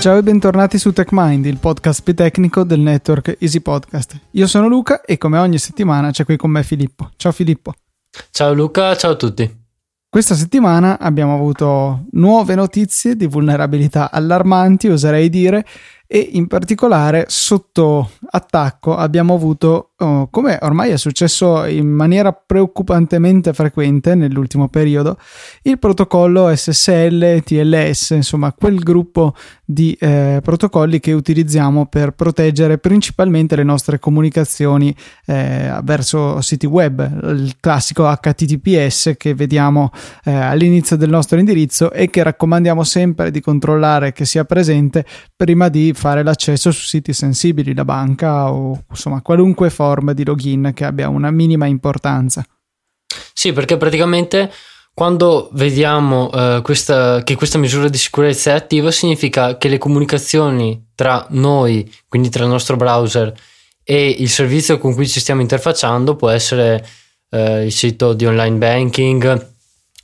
Ciao e bentornati su TechMind, il podcast più tecnico del network Easy Podcast. Io sono Luca e come ogni settimana c'è qui con me Filippo. Ciao Filippo. Ciao Luca, ciao a tutti. Questa settimana abbiamo avuto nuove notizie di vulnerabilità allarmanti, oserei dire, e in particolare sotto attacco abbiamo avuto, oh, come ormai è successo in maniera preoccupantemente frequente nell'ultimo periodo, il protocollo SSL TLS, insomma quel gruppo di eh, protocolli che utilizziamo per proteggere principalmente le nostre comunicazioni eh, verso siti web, il classico HTTPS che vediamo eh, all'inizio del nostro indirizzo e che raccomandiamo sempre di controllare che sia presente prima di fare l'accesso su siti sensibili, la banca o insomma qualunque forma di login che abbia una minima importanza. Sì, perché praticamente quando vediamo uh, questa, che questa misura di sicurezza è attiva significa che le comunicazioni tra noi, quindi tra il nostro browser e il servizio con cui ci stiamo interfacciando può essere uh, il sito di online banking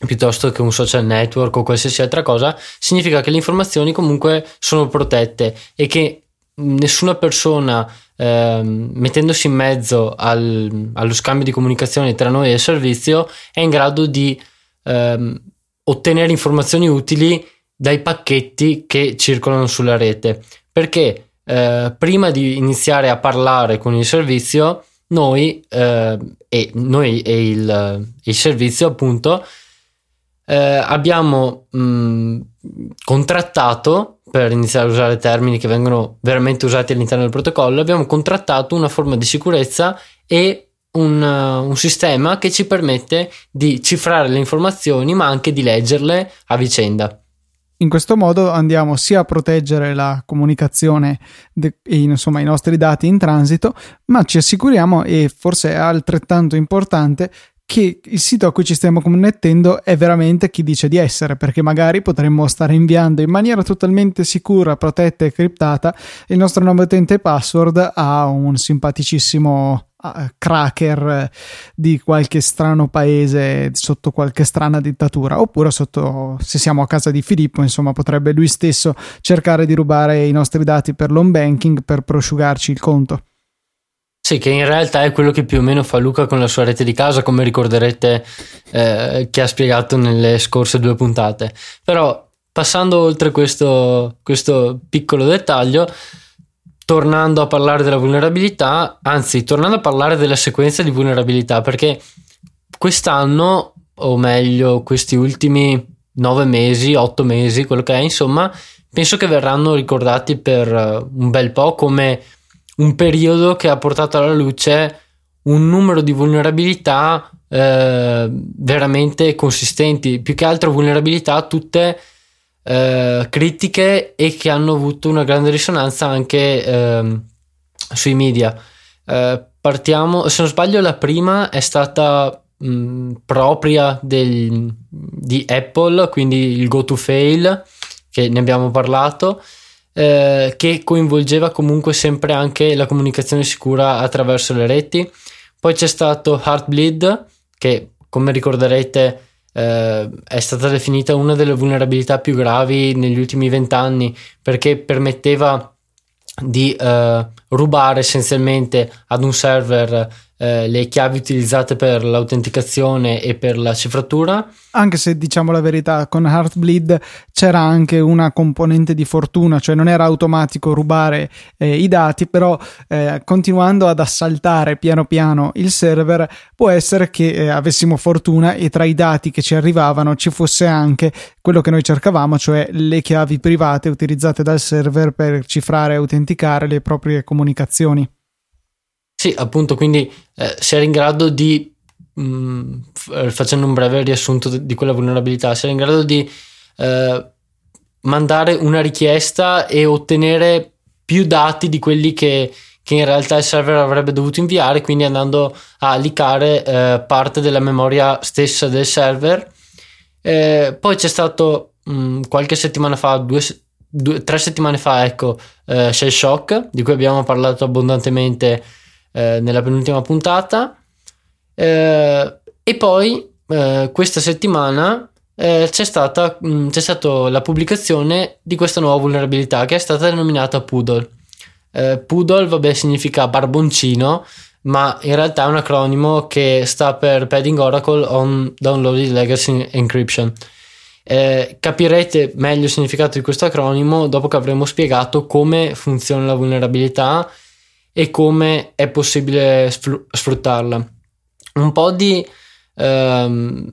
piuttosto che un social network o qualsiasi altra cosa, significa che le informazioni comunque sono protette e che nessuna persona eh, mettendosi in mezzo al, allo scambio di comunicazione tra noi e il servizio è in grado di eh, ottenere informazioni utili dai pacchetti che circolano sulla rete. Perché eh, prima di iniziare a parlare con il servizio noi, eh, e, noi e il, il servizio appunto eh, abbiamo mh, contrattato, per iniziare a usare termini che vengono veramente usati all'interno del protocollo, abbiamo contrattato una forma di sicurezza e un, uh, un, sistema che ci permette di cifrare le informazioni ma anche di leggerle a vicenda. In questo modo andiamo sia a proteggere la comunicazione e insomma i nostri dati in transito, ma ci assicuriamo, e forse è altrettanto importante, che il sito a cui ci stiamo connettendo è veramente chi dice di essere, perché magari potremmo stare inviando in maniera totalmente sicura, protetta e criptata il nostro nome utente e password a un simpaticissimo cracker di qualche strano paese sotto qualche strana dittatura, oppure sotto, se siamo a casa di Filippo, insomma, potrebbe lui stesso cercare di rubare i nostri dati per l'home banking per prosciugarci il conto. Sì, che in realtà è quello che più o meno fa Luca con la sua rete di casa, come ricorderete eh, che ha spiegato nelle scorse due puntate. Però passando oltre questo, questo piccolo dettaglio, tornando a parlare della vulnerabilità, anzi tornando a parlare della sequenza di vulnerabilità, perché quest'anno, o meglio questi ultimi nove mesi, otto mesi, quello che è, insomma, penso che verranno ricordati per un bel po' come un periodo che ha portato alla luce un numero di vulnerabilità eh, veramente consistenti, più che altro vulnerabilità tutte eh, critiche e che hanno avuto una grande risonanza anche eh, sui media. Eh, partiamo, se non sbaglio, la prima è stata mh, propria del, di Apple, quindi il go to fail, che ne abbiamo parlato eh, che coinvolgeva comunque sempre anche la comunicazione sicura attraverso le reti. Poi c'è stato Heartbleed, che come ricorderete eh, è stata definita una delle vulnerabilità più gravi negli ultimi vent'anni perché permetteva di eh, rubare essenzialmente ad un server eh, le chiavi utilizzate per l'autenticazione e per la cifratura. Anche se diciamo la verità, con Heartbleed c'era anche una componente di fortuna, cioè non era automatico rubare eh, i dati, però eh, continuando ad assaltare piano piano il server, può essere che eh, avessimo fortuna e tra i dati che ci arrivavano ci fosse anche quello che noi cercavamo, cioè le chiavi private utilizzate dal server per cifrare e autenticare le proprie comunicazioni. Sì, appunto, quindi eh, si era in grado di, mh, mm, eh, facendo un breve riassunto di quella vulnerabilità, si era in grado di eh, mandare una richiesta e ottenere più dati di quelli che, che, in realtà il server avrebbe dovuto inviare, quindi andando a licare eh, parte della memoria stessa del server. Eh, poi c'è stato mh, mm, qualche settimana fa, due, due, tre settimane fa, ecco, eh, Shell Shock, di cui abbiamo parlato abbondantemente eh, nella penultima puntata. Eh, e poi eh, questa settimana eh, c'è, stata, mh, mm, c'è stata la pubblicazione di questa nuova vulnerabilità che è stata denominata Poodle. Poodle, vabbè, significa barboncino, ma in realtà è un acronimo che sta per Padding Oracle on Downloaded Legacy Encryption. Eh, capirete meglio il significato di questo acronimo dopo che avremo spiegato come funziona la vulnerabilità e come è possibile sfruttarla. Un po' di ehm,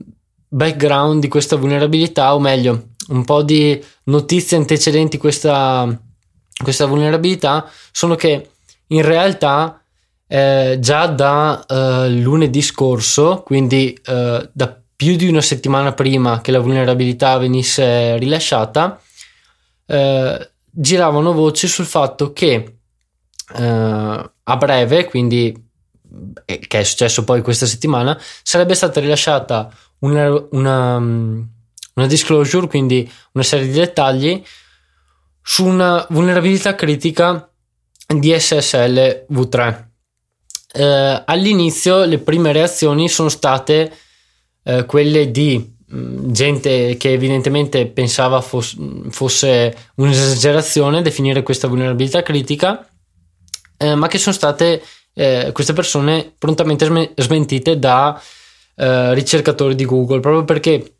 background di questa vulnerabilità, o meglio, un po' di notizie antecedenti questa, questa vulnerabilità sono che in realtà eh, già da eh, lunedì scorso, quindi eh, da più di una settimana prima che la vulnerabilità venisse rilasciata, eh, giravano voci sul fatto che eh, a breve, quindi eh, che è successo poi questa settimana, sarebbe stata rilasciata una, una, una disclosure, quindi una serie di dettagli su una vulnerabilità critica di SSL V3. Eh, all'inizio le prime reazioni sono state eh, quelle di mm, gente che evidentemente pensava fosse un'esagerazione definire questa vulnerabilità critica, eh, ma che sono state eh, queste persone prontamente smentite da eh, ricercatori di Google, proprio perché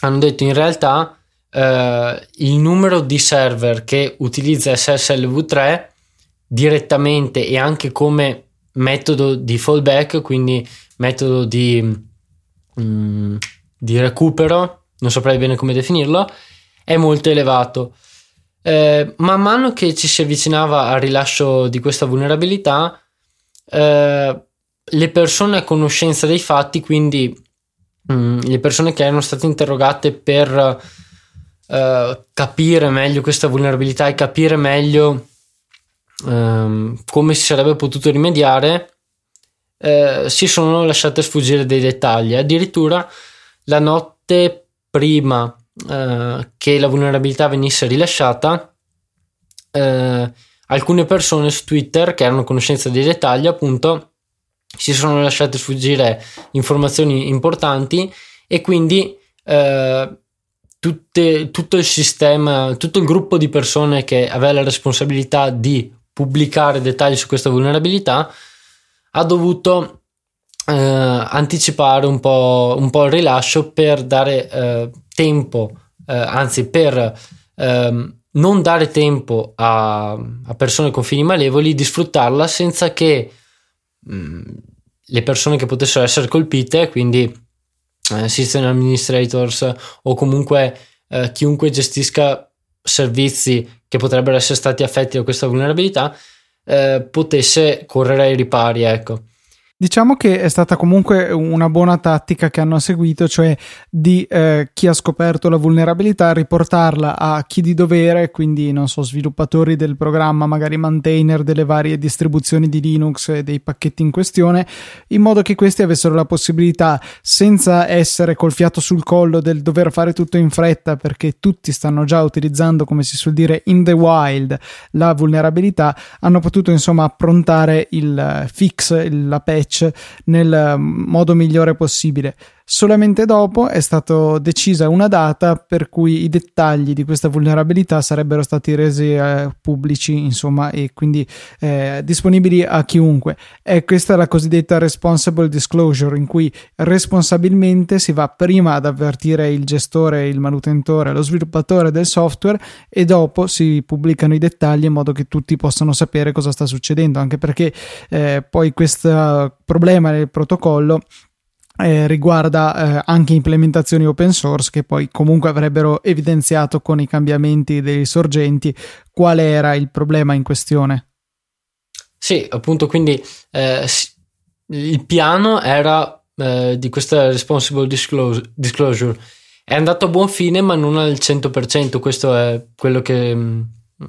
hanno detto in realtà eh, il numero di server che utilizza SSLv3 direttamente e anche come metodo di fallback, quindi metodo di, mm, di recupero, non saprei bene come definirlo, è molto elevato. Eh, man mano che ci si avvicinava al rilascio di questa vulnerabilità, eh, le persone a conoscenza dei fatti, quindi mh, mm, le persone che erano state interrogate per uh, capire meglio questa vulnerabilità e capire meglio um, come si sarebbe potuto rimediare, uh, si sono lasciate sfuggire dei dettagli. Addirittura la notte prima uh, che la vulnerabilità venisse rilasciata, alcune persone su Twitter che erano a conoscenza dei dettagli, appunto, si sono lasciate sfuggire informazioni importanti e quindi eh, tutte, tutto il sistema, tutto il gruppo di persone che aveva la responsabilità di pubblicare dettagli su questa vulnerabilità ha dovuto eh, anticipare un po', un po', il rilascio per dare eh, tempo, eh, anzi per ehm, non dare tempo a, a persone con fini malevoli di sfruttarla senza che Mm, le persone che potessero essere colpite, quindi eh, system administrators o comunque eh, chiunque gestisca servizi che potrebbero essere stati affetti da questa vulnerabilità, eh, potesse correre ai ripari, ecco. Diciamo che è stata comunque una buona tattica che hanno seguito, cioè di eh, chi ha scoperto la vulnerabilità riportarla a chi di dovere, quindi non so, sviluppatori del programma, magari maintainer delle varie distribuzioni di Linux e dei pacchetti in questione, in modo che questi avessero la possibilità, senza essere col fiato sul collo del dover fare tutto in fretta, perché tutti stanno già utilizzando, come si suol dire, in the wild la vulnerabilità, hanno potuto insomma approntare il fix, la patch patch nel modo migliore possibile. Solamente dopo è stata decisa una data per cui i dettagli di questa vulnerabilità sarebbero stati resi eh, pubblici, insomma, e quindi eh, disponibili a chiunque. E questa è la cosiddetta responsible disclosure, in cui responsabilmente si va prima ad avvertire il gestore, il manutentore, lo sviluppatore del software e dopo si pubblicano i dettagli in modo che tutti possano sapere cosa sta succedendo, anche perché eh, poi questo problema nel protocollo eh, riguarda eh, anche implementazioni open source che poi comunque avrebbero evidenziato con i cambiamenti dei sorgenti qual era il problema in questione. Sì, appunto, quindi eh, il piano era eh, di questa responsible disclosure, disclosure, È andato a buon fine, ma non al 100%. Questo è quello che mh, mm,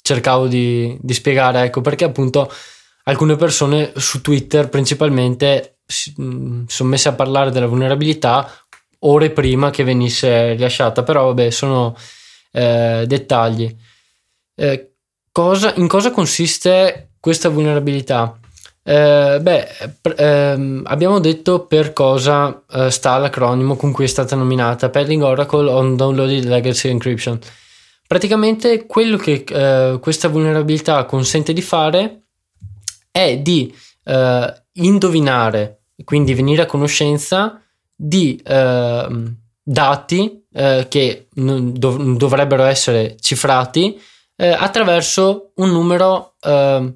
cercavo di, di spiegare. Ecco perché, appunto, alcune persone su Twitter principalmente si sono messe a parlare della vulnerabilità ore prima che venisse rilasciata, però vabbè, sono eh, dettagli. Eh, cosa, in cosa consiste questa vulnerabilità? Eh, beh, pr- ehm, abbiamo detto per cosa eh, sta l'acronimo con cui è stata nominata Padding Oracle on Downloaded Legacy Encryption. Praticamente quello che eh, questa vulnerabilità consente di fare è di eh, indovinare, quindi venire a conoscenza di ehm, dati eh, che dov- dovrebbero essere cifrati eh, attraverso un numero ehm,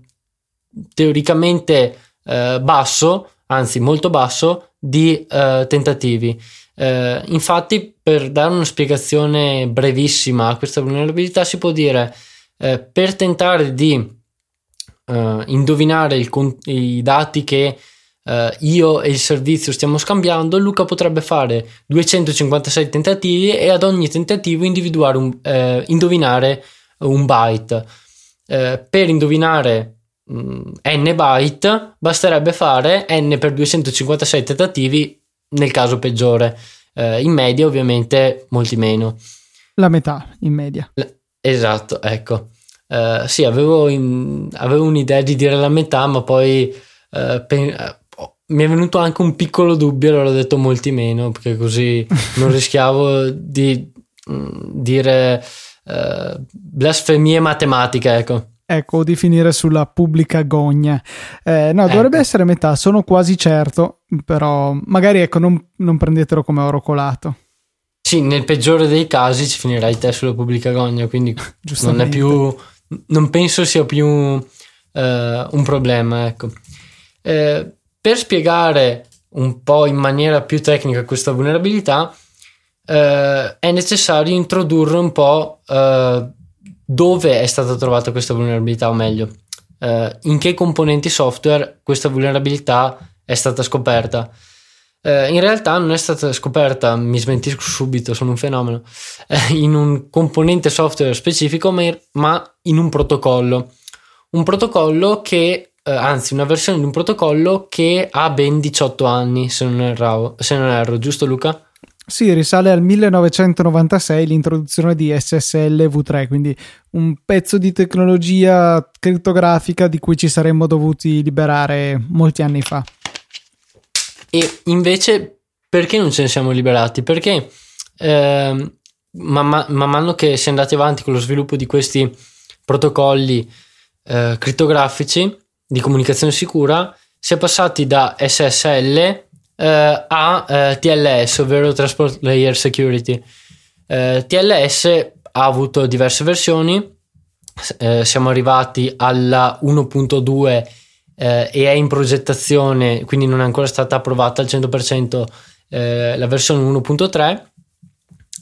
teoricamente eh, basso, anzi molto basso, di eh, tentativi. Eh, infatti, per dare una spiegazione brevissima a questa vulnerabilità, si può dire eh, per tentare di eh, indovinare il, i dati che eh, io e il servizio stiamo scambiando, Luca potrebbe fare 256 tentativi e ad ogni tentativo individuare un, indovinare un byte. per indovinare Mm, n byte, basterebbe fare n per 256 tentativi nel caso peggiore. Eh, in media, ovviamente, molti meno. La metà in media. Esatto, ecco. Eh, sì, avevo, in, avevo, un'idea di dire la metà, ma poi eh, eh, mi è venuto anche un piccolo dubbio, allora ho detto molti meno, perché così non rischiavo di mm, dire eh, blasfemie matematiche, ecco. Ecco, di finire sulla pubblica gogna. Eh, no, dovrebbe ecco. essere metà, sono quasi certo, però magari ecco, non, non, prendetelo come oro colato. Sì, nel peggiore dei casi ci finirai te sulla pubblica gogna, quindi non è più, non penso sia più uh, un problema, ecco. Eh, per spiegare un po' in maniera più tecnica questa vulnerabilità, eh, è necessario introdurre un po' uh, dove è stata trovata questa vulnerabilità, o meglio, eh, in che componenti software questa vulnerabilità è stata scoperta. Eh, in realtà non è stata scoperta, mi smentisco subito, sono un fenomeno, eh, in un componente software specifico, ma in un protocollo. Un protocollo che, eh, anzi, una versione di un protocollo che ha ben 18 anni, se non erro, se non erro giusto Luca? Sì, risale al 1996 l'introduzione di SSL V3, quindi un pezzo di tecnologia criptografica di cui ci saremmo dovuti liberare molti anni fa. E invece perché non ce ne siamo liberati? Perché eh, man, man, man mano che si è andati avanti con lo sviluppo di questi protocolli eh, criptografici di comunicazione sicura, si è passati da SSL eh, a eh, TLS, ovvero Transport Layer Security. Eh, TLS ha avuto diverse versioni, eh, siamo arrivati alla 1.2 eh, e è in progettazione, quindi non è ancora stata approvata al 100% eh, la versione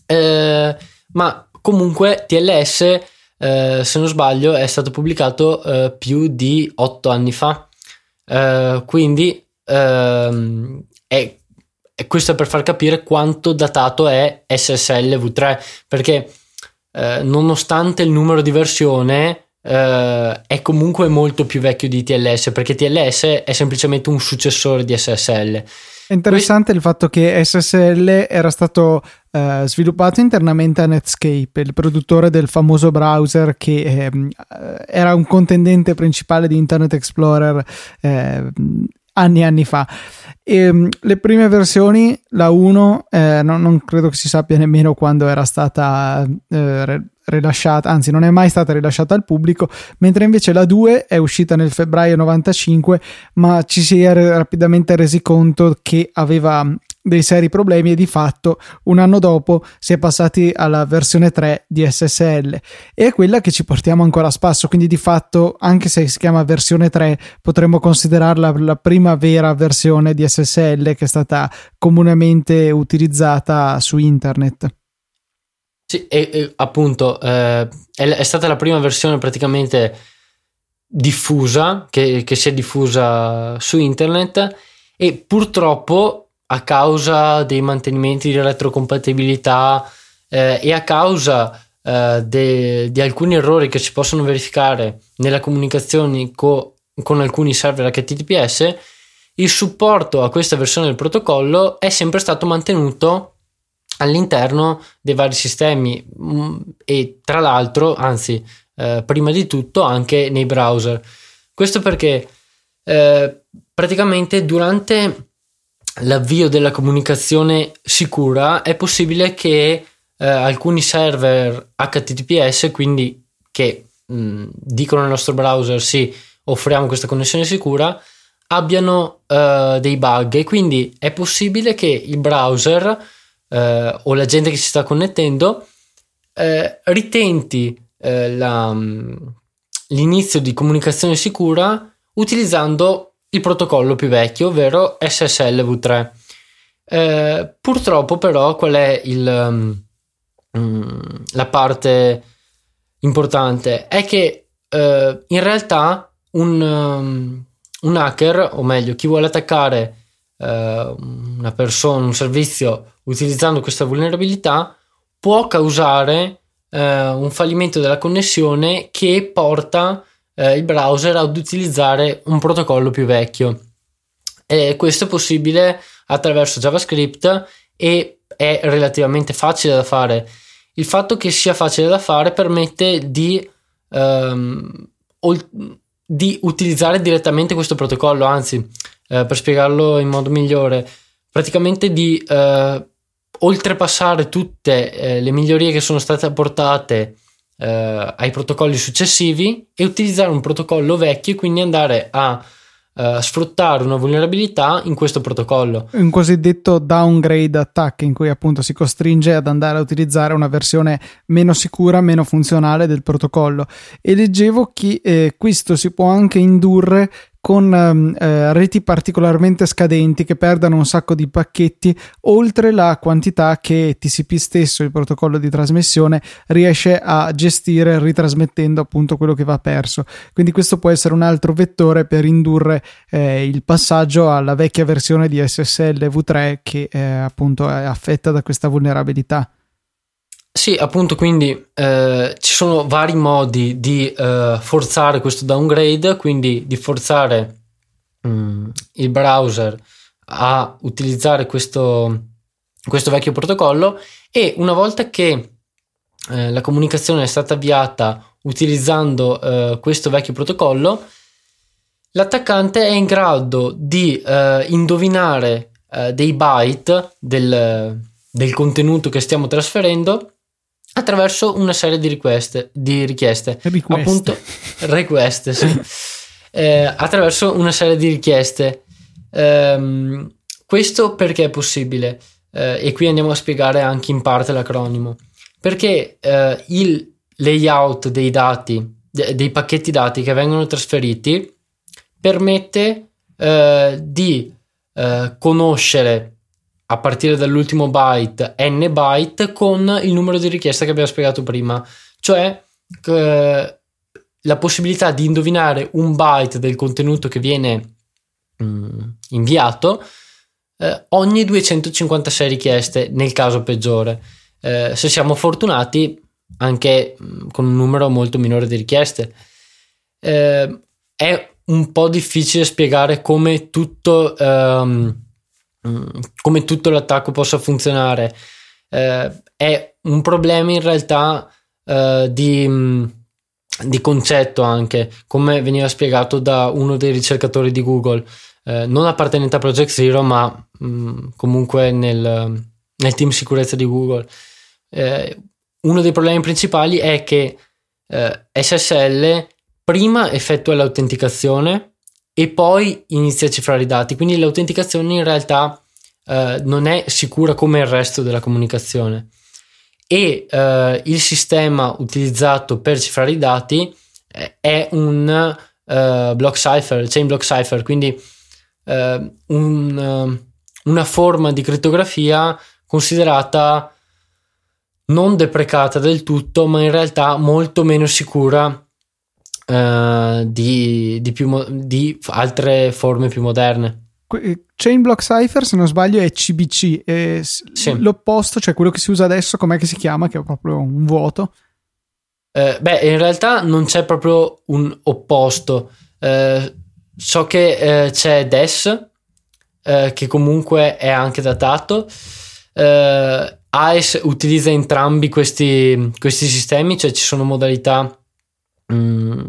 1.3, ma comunque TLS, se non sbaglio, è stato pubblicato più di 8 anni fa. quindi ehm, e, e questo è per far capire quanto datato è SSL V3, perché eh, nonostante il numero di versione eh, è comunque molto più vecchio di TLS, perché TLS è semplicemente un successore di SSL. È interessante il fatto che SSL era stato uh, sviluppato internamente a Netscape, il produttore del famoso browser che um, era un contendente principale di Internet Explorer uh, anni e anni fa. E, ehm, le prime versioni, la 1, eh, non, non, credo che si sappia nemmeno quando era stata eh, rilasciata, anzi non è mai stata rilasciata al pubblico, mentre invece la 2 è uscita nel febbraio 95, ma ci si è rapidamente resi conto che aveva dei seri problemi e di fatto un anno dopo si è passati alla versione 3 di SSL e è quella che ci portiamo ancora a spasso quindi di fatto anche se si chiama versione 3 potremmo considerarla la prima vera versione di SSL che è stata comunemente utilizzata su internet. Sì e, e appunto eh, è, è, stata la prima versione praticamente diffusa che, che si è diffusa su internet e purtroppo a causa dei mantenimenti di retrocompatibilità eh, e a causa eh, de, di alcuni errori che si possono verificare nella comunicazione co, con alcuni server HTTPS, il supporto a questa versione del protocollo è sempre stato mantenuto all'interno dei vari sistemi mm, e tra l'altro, anzi, eh, prima di tutto anche nei browser. Questo perché eh, praticamente durante l'avvio della comunicazione sicura è possibile che eh, alcuni server HTTPS, quindi che mh, dicono nel nostro browser sì, offriamo questa connessione sicura, abbiano uh, dei bug. E quindi è possibile che il browser uh, o la gente che si sta connettendo uh, ritenti la, l'inizio di comunicazione sicura utilizzando il protocollo più vecchio, ovvero SSL v3. purtroppo però qual è il, um, la parte importante? È che in realtà un... Um, un hacker, o meglio, chi vuole attaccare eh, una persona, un servizio utilizzando questa vulnerabilità, può causare eh, un fallimento della connessione che porta eh, il browser ad utilizzare un protocollo più vecchio. E questo è possibile attraverso JavaScript e è relativamente facile da fare. Il fatto che sia facile da fare permette di ehm, di utilizzare direttamente questo protocollo, anzi, eh, per spiegarlo in modo migliore, praticamente di eh, oltrepassare tutte eh, le migliorie che sono state apportate eh, ai protocolli successivi e utilizzare un protocollo vecchio e quindi andare a Uh, sfruttare una vulnerabilità in questo protocollo. Un cosiddetto downgrade attack in cui appunto si costringe ad andare a utilizzare una versione meno sicura, meno funzionale del protocollo. E leggevo che eh, questo si può anche indurre con ehm, eh, reti particolarmente scadenti che perdano un sacco di pacchetti oltre la quantità che TCP stesso, il protocollo di trasmissione, riesce a gestire ritrasmettendo appunto quello che va perso. Quindi questo può essere un altro vettore per indurre eh, il passaggio alla vecchia versione di SSL V3 che eh, appunto è affetta da questa vulnerabilità. Sì, appunto, quindi eh, ci sono vari modi di eh, forzare questo downgrade, quindi di forzare mh, mm, il browser a utilizzare questo, questo, vecchio protocollo e una volta che eh, la comunicazione è stata avviata utilizzando eh, questo vecchio protocollo, l'attaccante è in grado di eh, indovinare eh, dei byte del, del contenuto che stiamo trasferendo attraverso una serie di, richieste, di richieste. Request. Appunto, request, sì. eh, attraverso una serie di richieste. Um, questo perché è possibile? Eh, e qui andiamo a spiegare anche in parte l'acronimo. Perché eh, il layout dei dati, de- dei pacchetti dati che vengono trasferiti, permette eh, di eh, conoscere a partire dall'ultimo byte n byte con il numero di richiesta che abbiamo spiegato prima, cioè eh, la possibilità di indovinare un byte del contenuto che viene mm, inviato eh, ogni 256 richieste nel caso peggiore. Eh, se siamo fortunati anche mm, con un numero molto minore di richieste. Eh, è un po' difficile spiegare come tutto ehm, come tutto l'attacco possa funzionare. Eh, è un problema in realtà eh, di, mm, di, concetto anche, come veniva spiegato da uno dei ricercatori di Google, eh, non appartenente a Project Zero, ma mh, mm, comunque nel, nel, team sicurezza di Google. Eh, uno dei problemi principali è che eh, SSL prima effettua l'autenticazione e poi inizia a cifrare i dati. Quindi l'autenticazione in realtà eh, non è sicura come il resto della comunicazione e eh, il sistema utilizzato per cifrare i dati eh, è un uh, block cipher, chain block cipher, quindi uh, un, uh, una forma di crittografia considerata non deprecata del tutto, ma in realtà molto meno sicura Uh, di, di, più, di, altre forme più moderne. Chain Block Cipher, se non sbaglio, è CBC. E sì. L'opposto, cioè quello che si usa adesso, com'è che si chiama? Che è proprio un vuoto. Eh, beh, in realtà non c'è proprio un opposto. Eh, so che eh, c'è DES, eh, che comunque è anche datato. Eh, AES utilizza entrambi questi, questi, sistemi, cioè ci sono modalità. Mm,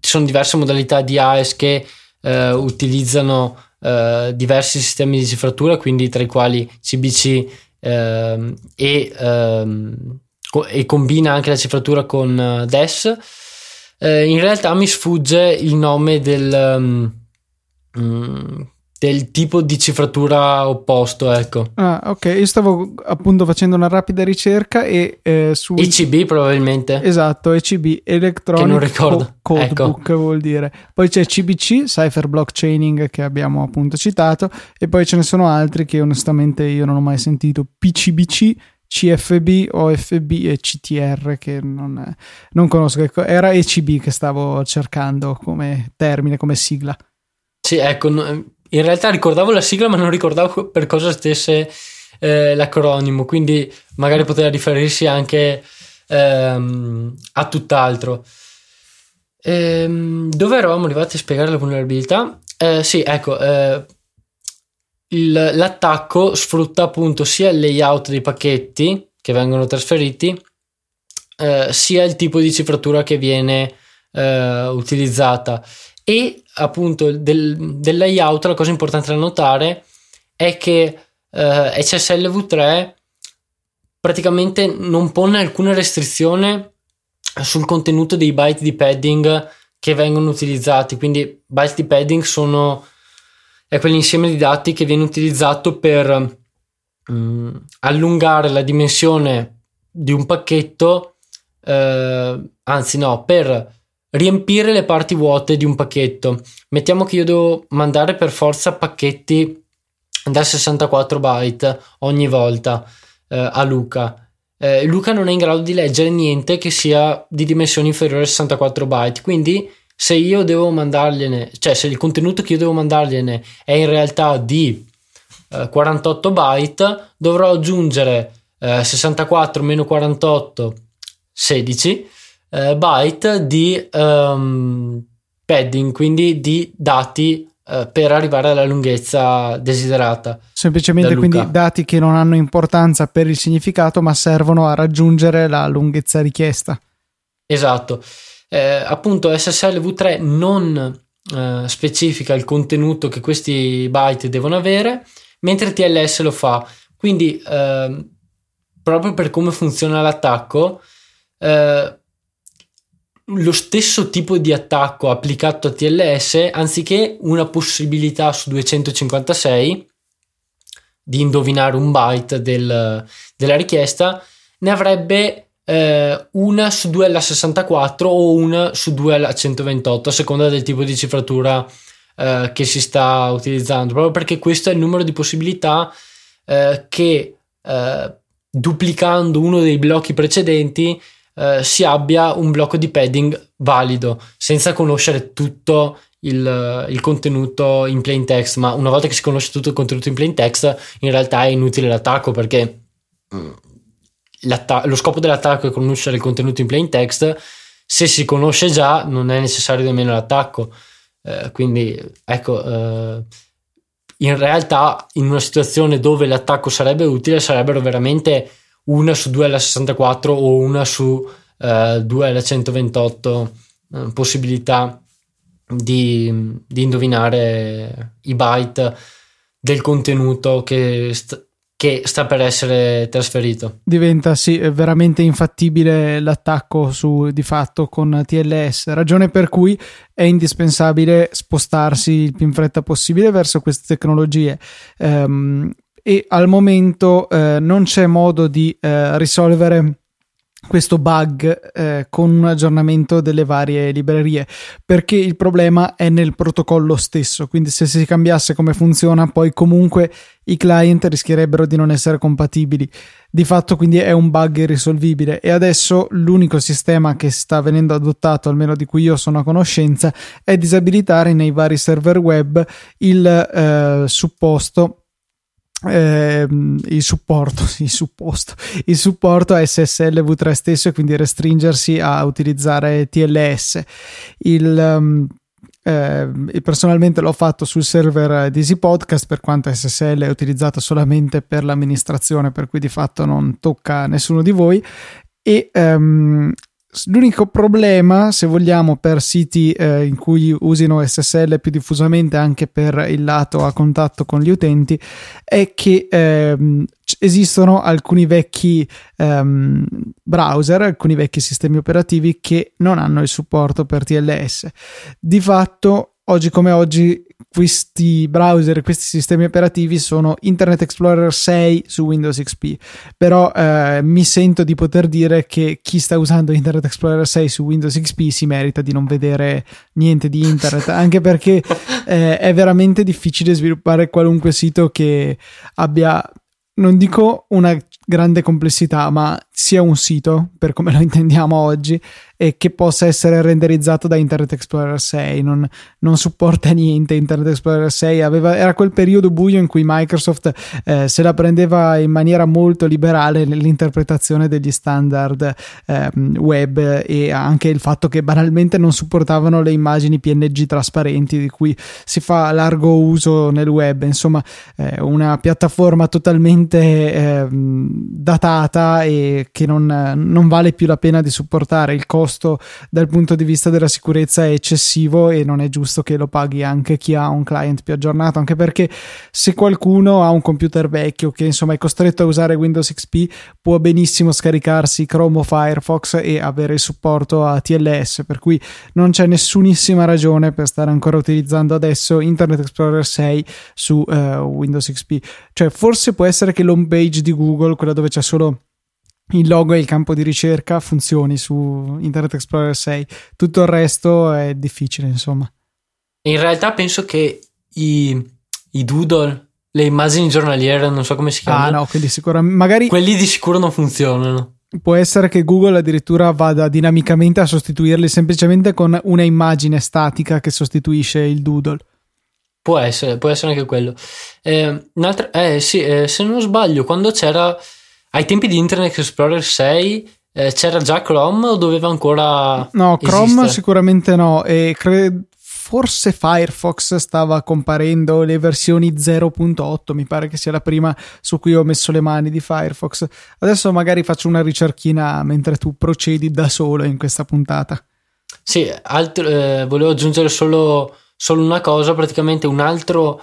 ci sono diverse modalità di AES che eh, utilizzano eh, diversi sistemi di cifratura, quindi tra i quali CBC ehm, e, ehm, co- e, combina anche la cifratura con uh, DES. Eh, in realtà mi sfugge il nome del, um, del tipo di cifratura opposto, ecco. Ah, ok. Io stavo appunto facendo una rapida ricerca e eh, su ECB probabilmente. Esatto, ECB Electronic che non ricordo. Co- Codebook ecco. vuol dire. Poi c'è CBC, Cipher Blockchaining che abbiamo appunto citato e poi ce ne sono altri che onestamente io non ho mai sentito. PCBC CFB, OFB e CTR che non, non conosco. Ecco, era ECB che stavo cercando come termine, come sigla. Sì, ecco, in realtà ricordavo la sigla, ma non ricordavo per cosa stesse eh, l'acronimo, quindi magari poteva riferirsi anche ehm, a tutt'altro. Ehm, dove eravamo arrivati a spiegare la vulnerabilità? Eh, sì, ecco, eh, il, l'attacco sfrutta appunto sia il layout dei pacchetti che vengono trasferiti, eh, sia il tipo di cifratura che viene eh, utilizzata e appunto del, del, layout la cosa importante da notare è che eh, SSL v3 praticamente non pone alcuna restrizione sul contenuto dei byte di padding che vengono utilizzati. Quindi byte di padding sono è quell'insieme di dati che viene utilizzato per um, allungare la dimensione di un pacchetto eh, anzi no per riempire le parti vuote di un pacchetto. Mettiamo che io devo mandare per forza pacchetti da 64 byte ogni volta eh, a Luca. Eh, Luca non è in grado di leggere niente che sia di dimensione inferiore a 64 byte, quindi se io devo mandargliene, cioè se il contenuto che io devo mandargliene è in realtà di eh, 48 byte, dovrò aggiungere 64 eh, meno 48 16 eh, byte di um, padding, quindi di dati eh, per arrivare alla lunghezza desiderata. Semplicemente quindi dati che non hanno importanza per il significato, ma servono a raggiungere la lunghezza richiesta. Esatto. Eh, appunto SSL v3 non eh, specifica il contenuto che questi byte devono avere, mentre TLS lo fa. Quindi, eh, proprio per come funziona l'attacco, eh, lo stesso tipo di attacco applicato a TLS, anziché una possibilità su 256 di indovinare un byte del, della richiesta, ne avrebbe eh, una su 2 alla 64 o una su 2 alla 128, a seconda del tipo di cifratura eh, che si sta utilizzando, proprio perché questo è il numero di possibilità eh, che eh, duplicando uno dei blocchi precedenti eh, si abbia un blocco di padding valido senza conoscere tutto il, il, contenuto in plain text. Ma una volta che si conosce tutto il contenuto in plain text in realtà è inutile l'attacco perché mm, lo scopo dell'attacco è conoscere il contenuto in plain text. Se si conosce già non è necessario nemmeno l'attacco. Eh, quindi ecco eh, in realtà in una situazione dove l'attacco sarebbe utile sarebbero veramente una su 2 alla 64 o una su eh, 2 alla 128 eh, possibilità di, di, indovinare i byte del contenuto che, st- che sta per essere trasferito. Diventa sì, veramente infattibile l'attacco su di fatto con TLS, ragione per cui è indispensabile spostarsi il più in fretta possibile verso queste tecnologie. Um, e al momento eh, non c'è modo di eh, risolvere questo bug eh, con un aggiornamento delle varie librerie perché il problema è nel protocollo stesso. Quindi se si cambiasse come funziona poi comunque i client rischierebbero di non essere compatibili. Di fatto quindi è un bug irrisolvibile. E adesso l'unico sistema che sta venendo adottato almeno di cui io sono a conoscenza è disabilitare nei vari server web il eh, supposto eh, il supporto, il supposto, il supporto a SSL V3 stesso e quindi restringersi a utilizzare TLS. Il, um, eh, personalmente l'ho fatto sul server di Easy Podcast per quanto SSL è utilizzato solamente per l'amministrazione, per cui di fatto non tocca a nessuno di voi. E um, L'unico problema, se vogliamo, per siti eh, in cui usino SSL più diffusamente anche per il lato a contatto con gli utenti, è che ehm, esistono alcuni vecchi ehm, browser, alcuni vecchi sistemi operativi che non hanno il supporto per TLS. Di fatto, oggi come oggi, questi browser, questi sistemi operativi sono Internet Explorer 6 su Windows XP, però eh, mi sento di poter dire che chi sta usando Internet Explorer 6 su Windows XP si merita di non vedere niente di internet, anche perché eh, è veramente difficile sviluppare qualunque sito che abbia non dico una grande complessità, ma sia un sito, per come lo intendiamo oggi, e che possa essere renderizzato da Internet Explorer 6. Non, non supporta niente Internet Explorer 6. Aveva, era quel periodo buio in cui Microsoft eh, se la prendeva in maniera molto liberale nell'interpretazione degli standard eh, web e anche il fatto che banalmente non supportavano le immagini PNG trasparenti di cui si fa largo uso nel web. Insomma, eh, una piattaforma totalmente ehm, datata e che non, non vale più la pena di supportare il costo dal punto di vista della sicurezza è eccessivo e non è giusto che lo paghi anche chi ha un client più aggiornato, anche perché se qualcuno ha un computer vecchio che insomma è costretto a usare Windows XP può benissimo scaricarsi Chrome o Firefox e avere il supporto a TLS, per cui non c'è nessunissima ragione per stare ancora utilizzando adesso Internet Explorer 6 su uh, Windows XP. Cioè forse può essere che l'home page di Google, quella dove c'è solo il logo e il campo di ricerca funzioni su Internet Explorer 6. Tutto il resto è difficile, insomma. In realtà penso che i, i doodle, le immagini giornaliere, non so come si chiamano. Ah, no, quindi sicuramente. Magari. Quelli di sicuro non funzionano. Può essere che Google addirittura vada dinamicamente a sostituirli semplicemente con una immagine statica che sostituisce il doodle. Può essere, può essere anche quello. Eh, eh sì, eh, se non sbaglio, quando c'era ai tempi di Internet Explorer 6 eh, c'era già Chrome o doveva ancora. No, Chrome esistere? sicuramente no. E cre- forse Firefox stava comparendo le versioni 0.8, mi pare che sia la prima su cui ho messo le mani di Firefox. Adesso magari faccio una ricerchina mentre tu procedi da solo in questa puntata. Sì, altro, eh, volevo aggiungere solo, solo una cosa, praticamente un altro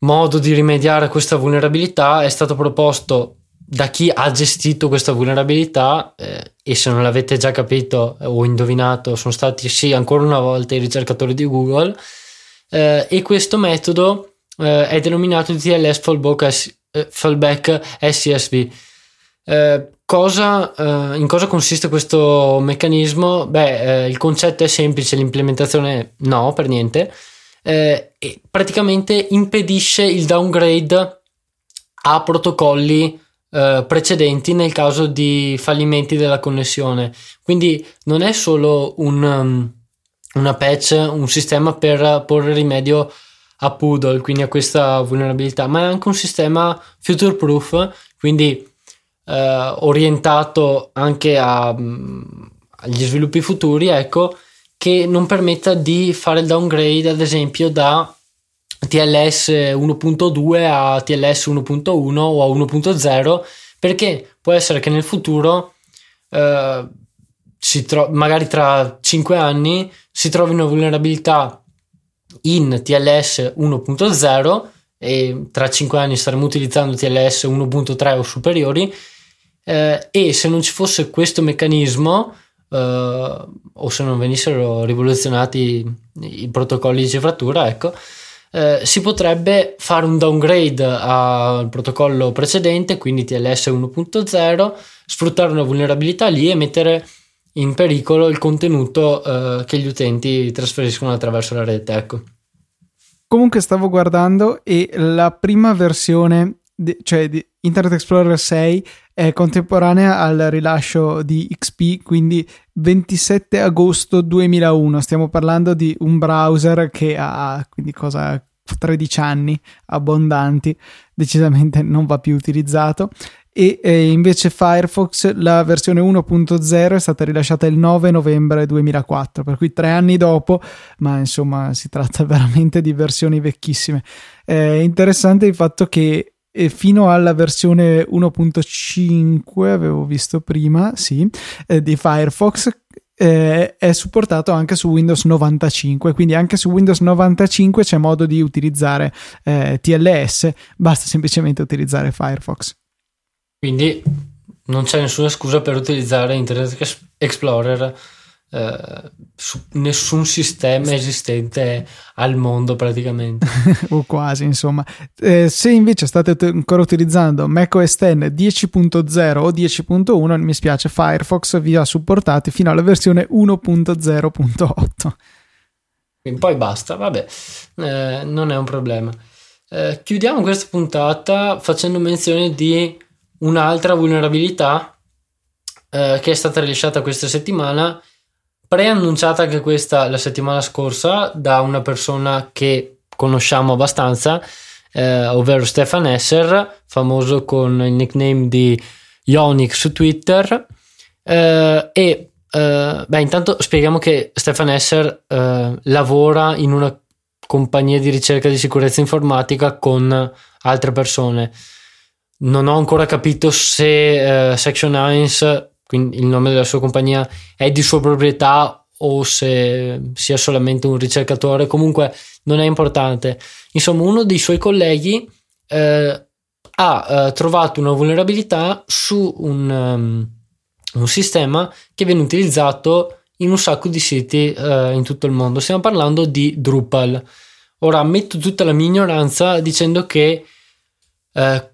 modo di rimediare a questa vulnerabilità è stato proposto da chi ha gestito questa vulnerabilità eh, e se non l'avete già capito o indovinato sono stati sì ancora una volta i ricercatori di Google eh, e questo metodo eh, è denominato TLS fallback, eh, fallback SCSV eh, cosa, eh, in cosa consiste questo meccanismo? Beh, il concetto è semplice, l'implementazione no, per niente. praticamente impedisce il downgrade a protocolli eh, precedenti nel caso di fallimenti della connessione. Quindi non è solo un, um, una patch, un sistema per porre rimedio a Poodle, quindi a questa vulnerabilità, ma è anche un sistema future proof, quindi eh, orientato anche a, um, agli sviluppi futuri, ecco, che non permetta di fare il downgrade, ad esempio, da TLS 1.2 a TLS 1.1 o a 1.0 perché può essere che nel futuro eh, tro- magari tra 5 anni si trovi una vulnerabilità in TLS 1.0 e tra 5 anni staremo utilizzando TLS 1.3 o superiori eh, e se non ci fosse questo meccanismo eh, o se non venissero rivoluzionati i protocolli di cifratura ecco eh, si potrebbe fare un downgrade al protocollo precedente, quindi TLS 1.0, sfruttare una vulnerabilità lì e mettere in pericolo il contenuto eh, che gli utenti trasferiscono attraverso la rete. Ecco. Comunque stavo guardando e la prima versione, di, cioè di Internet Explorer 6, è contemporanea al rilascio di XP, quindi 27 agosto 2001. Stiamo parlando di un browser che ha quindi cosa 13 anni abbondanti, decisamente non va più utilizzato. E eh, invece Firefox, la versione 1.0 è stata rilasciata il 9 novembre 2004, per cui tre anni dopo, ma insomma si tratta veramente di versioni vecchissime. È interessante il fatto che e fino alla versione 1.5 avevo visto prima, sì, eh, di Firefox eh, è supportato anche su Windows 95, quindi anche su Windows 95 c'è modo di utilizzare eh, TLS, basta semplicemente utilizzare Firefox. Quindi non c'è nessuna scusa per utilizzare Internet Explorer eh, su nessun sistema esistente al mondo praticamente. O quasi insomma. Eh, se invece state t- ancora utilizzando macOS 10 10.0 o 10.1 mi spiace Firefox vi ha supportati fino alla versione 1.0.8 poi basta vabbè eh, non è un problema. Eh, chiudiamo questa puntata facendo menzione di un'altra vulnerabilità eh, che è stata rilasciata questa settimana preannunciata anche questa la settimana scorsa da una persona che conosciamo abbastanza, eh, ovvero Stefan Esser, famoso con il nickname di Ionic su Twitter. Eh, e eh, beh, intanto spieghiamo che Stefan Esser eh, lavora in una compagnia di ricerca di sicurezza informatica con altre persone. Non ho ancora capito se uh, Section 9 quindi il nome della sua compagnia è di sua proprietà o se sia solamente un ricercatore, comunque non è importante. Insomma, uno dei suoi colleghi eh, ha eh, trovato una vulnerabilità su un, um, un, sistema che viene utilizzato in un sacco di siti eh, in tutto il mondo. Stiamo parlando di Drupal. Ora ammetto tutta la mia ignoranza dicendo che eh,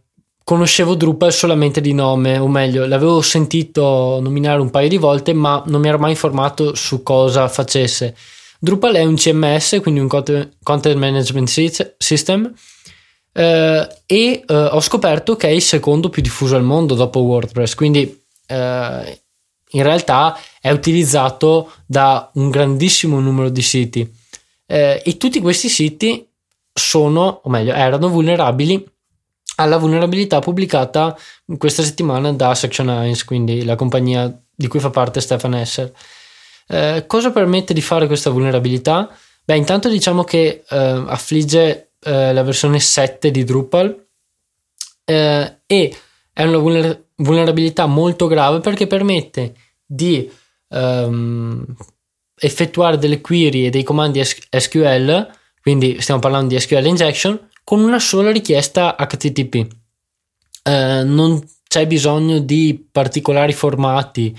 conoscevo Drupal solamente di nome, o meglio, l'avevo sentito nominare un paio di volte, ma non mi ero mai informato su cosa facesse. Drupal è un CMS, quindi un Content Management System, eh, e eh, ho scoperto che è il secondo più diffuso al mondo dopo WordPress, quindi eh, in realtà è utilizzato da un grandissimo numero di siti. Eh, e tutti questi siti sono, o meglio, erano vulnerabili alla vulnerabilità pubblicata questa settimana da Section 9, quindi la compagnia di cui fa parte Stefan Esser. Eh, cosa permette di fare questa vulnerabilità? Beh, intanto diciamo che eh, affligge eh, la versione 7 di Drupal eh, e è una vulner- vulnerabilità molto grave perché permette di um, effettuare delle query e dei comandi SQL, quindi stiamo parlando di SQL injection, con una sola richiesta HTTP. Eh, non c'è bisogno di particolari formati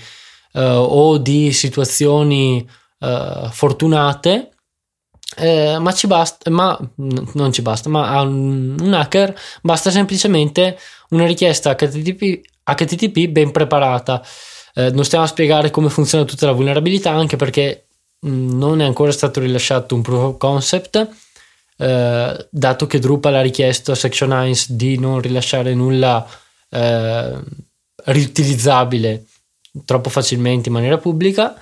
eh, o di situazioni eh, fortunate, eh, ma ci basta, ma non ci basta, ma a un, hacker basta semplicemente una richiesta HTTP, HTTP ben preparata. Eh, non stiamo a spiegare come funziona tutta la vulnerabilità, anche perché mh, non è ancora stato rilasciato un proof of concept eh, dato che Drupal ha richiesto a Section 9 di non rilasciare nulla eh, riutilizzabile troppo facilmente in maniera pubblica,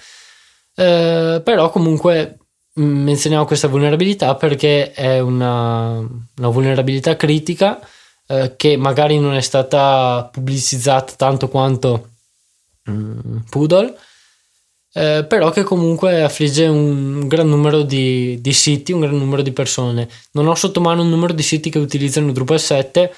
eh, però comunque mm, menzioniamo questa vulnerabilità perché è una, una vulnerabilità critica eh, che magari non è stata pubblicizzata tanto quanto mm, Poodle eh, però che comunque affligge un gran numero di, di, siti, un gran numero di persone. Non ho sotto mano un numero di siti che utilizzano Drupal 7,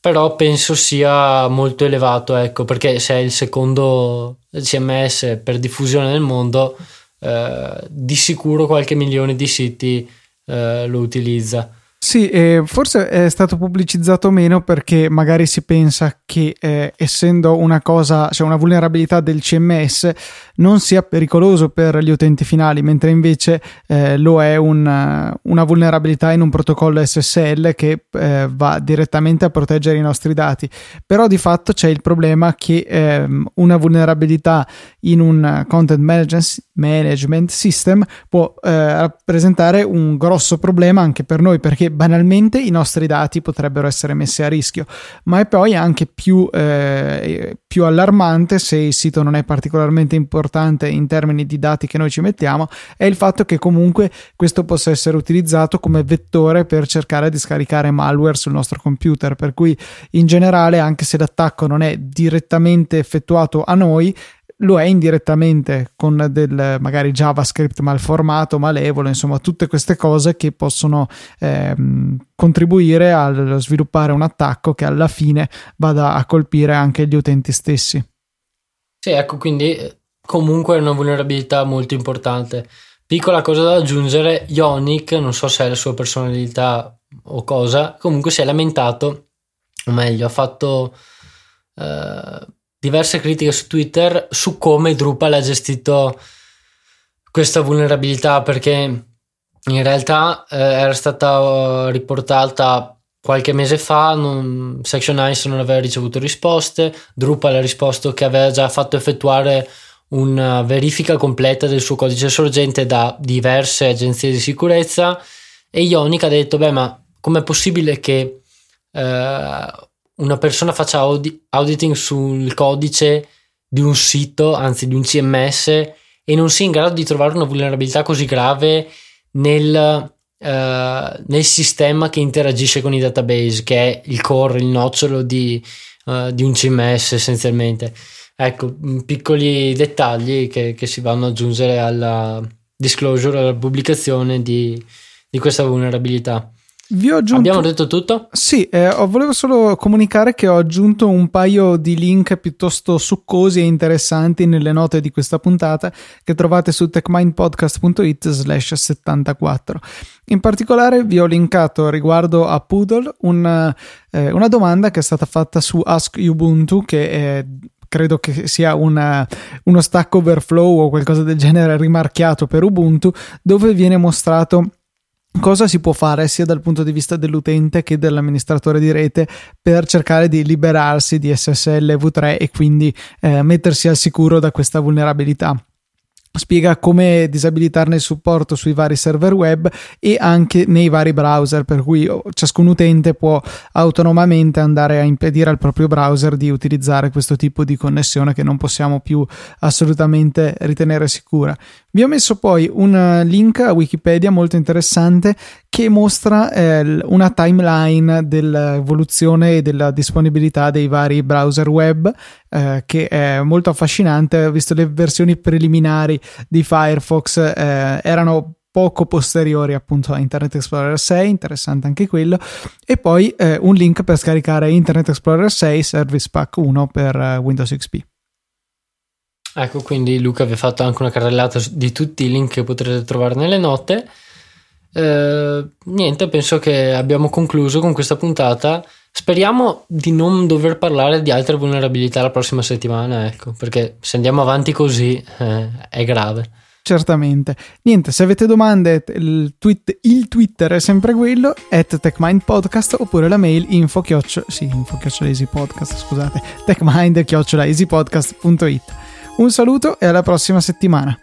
però penso sia molto elevato, ecco, perché se è il secondo CMS per diffusione nel mondo, eh, di sicuro qualche milione di siti eh, lo utilizza. Sì, eh, forse è stato pubblicizzato meno perché magari si pensa che eh, essendo una cosa, cioè una vulnerabilità del CMS, non sia pericoloso per gli utenti finali, mentre invece eh, lo è un, una vulnerabilità in un protocollo SSL che eh, va direttamente a proteggere i nostri dati. Però di fatto c'è il problema che ehm, una vulnerabilità in un content management system può eh, rappresentare un grosso problema anche per noi perché banalmente i nostri dati potrebbero essere messi a rischio, ma è poi anche più, eh, più allarmante se il sito non è particolarmente importante in termini di dati che noi ci mettiamo, è il fatto che comunque questo possa essere utilizzato come vettore per cercare di scaricare malware sul nostro computer, per cui in generale anche se l'attacco non è direttamente effettuato a noi, lo è indirettamente con del magari JavaScript malformato, malevolo, insomma tutte queste cose che possono ehm, contribuire a sviluppare un attacco che alla fine vada a colpire anche gli utenti stessi. Sì, ecco, quindi comunque è una vulnerabilità molto importante. Piccola cosa da aggiungere, Ionic, non so se è la sua personalità o cosa, comunque si è lamentato, o meglio, ha fatto eh, diverse critiche su Twitter su come Drupal ha gestito questa vulnerabilità perché in realtà eh, era stata riportata qualche mese fa non, Section Ice non aveva ricevuto risposte Drupal ha risposto che aveva già fatto effettuare una verifica completa del suo codice sorgente da diverse agenzie di sicurezza e Ionic ha detto beh ma com'è possibile che eh, una persona faccia audi- auditing sul codice di un sito, anzi di un CMS, e non sia in grado di trovare una vulnerabilità così grave nel, uh, nel sistema che interagisce con i database, che è il core, il nocciolo di, uh, di un CMS essenzialmente. Ecco, piccoli dettagli che, che, si vanno ad aggiungere alla disclosure, alla pubblicazione di, di questa vulnerabilità. Vi ho aggiunto... Abbiamo detto tutto? Sì, eh, volevo solo comunicare che ho aggiunto un paio di link piuttosto succosi e interessanti nelle note di questa puntata che trovate su techmindpodcast.it slash 74. In particolare vi ho linkato riguardo a Poodle un, eh, una domanda che è stata fatta su Ask Ubuntu che è credo che sia una, uno stack overflow o qualcosa del genere rimarchiato per Ubuntu dove viene mostrato cosa si può fare sia dal punto di vista dell'utente che dell'amministratore di rete per cercare di liberarsi di SSL V3 e quindi eh, mettersi al sicuro da questa vulnerabilità. Spiega come disabilitarne il supporto sui vari server web e anche nei vari browser per cui ciascun utente può autonomamente andare a impedire al proprio browser di utilizzare questo tipo di connessione che non possiamo più assolutamente ritenere sicura vi ho messo poi un link a Wikipedia molto interessante che mostra eh, una timeline dell'evoluzione e della disponibilità dei vari browser web eh, che è molto affascinante. Visto le versioni preliminari di Firefox eh, erano poco posteriori appunto a Internet Explorer 6, interessante anche quello, e poi eh, un link per scaricare Internet Explorer 6 Service Pack 1 per eh, Windows XP. Ecco, quindi Luca vi ha fatto anche una carrellata di tutti i link che potrete trovare nelle note. Eh, niente, penso che abbiamo concluso con questa puntata. Speriamo di non dover parlare di altre vulnerabilità la prossima settimana, ecco, perché se andiamo avanti così eh, è grave. Certamente. Niente, se avete domande, il, tweet, il Twitter è sempre quello, at TechMindPodcast, oppure la mail info chioccio, sì, info chioccio podcast, scusate, techmind chiocciolaeasypodcast.it. Un saluto e alla prossima settimana.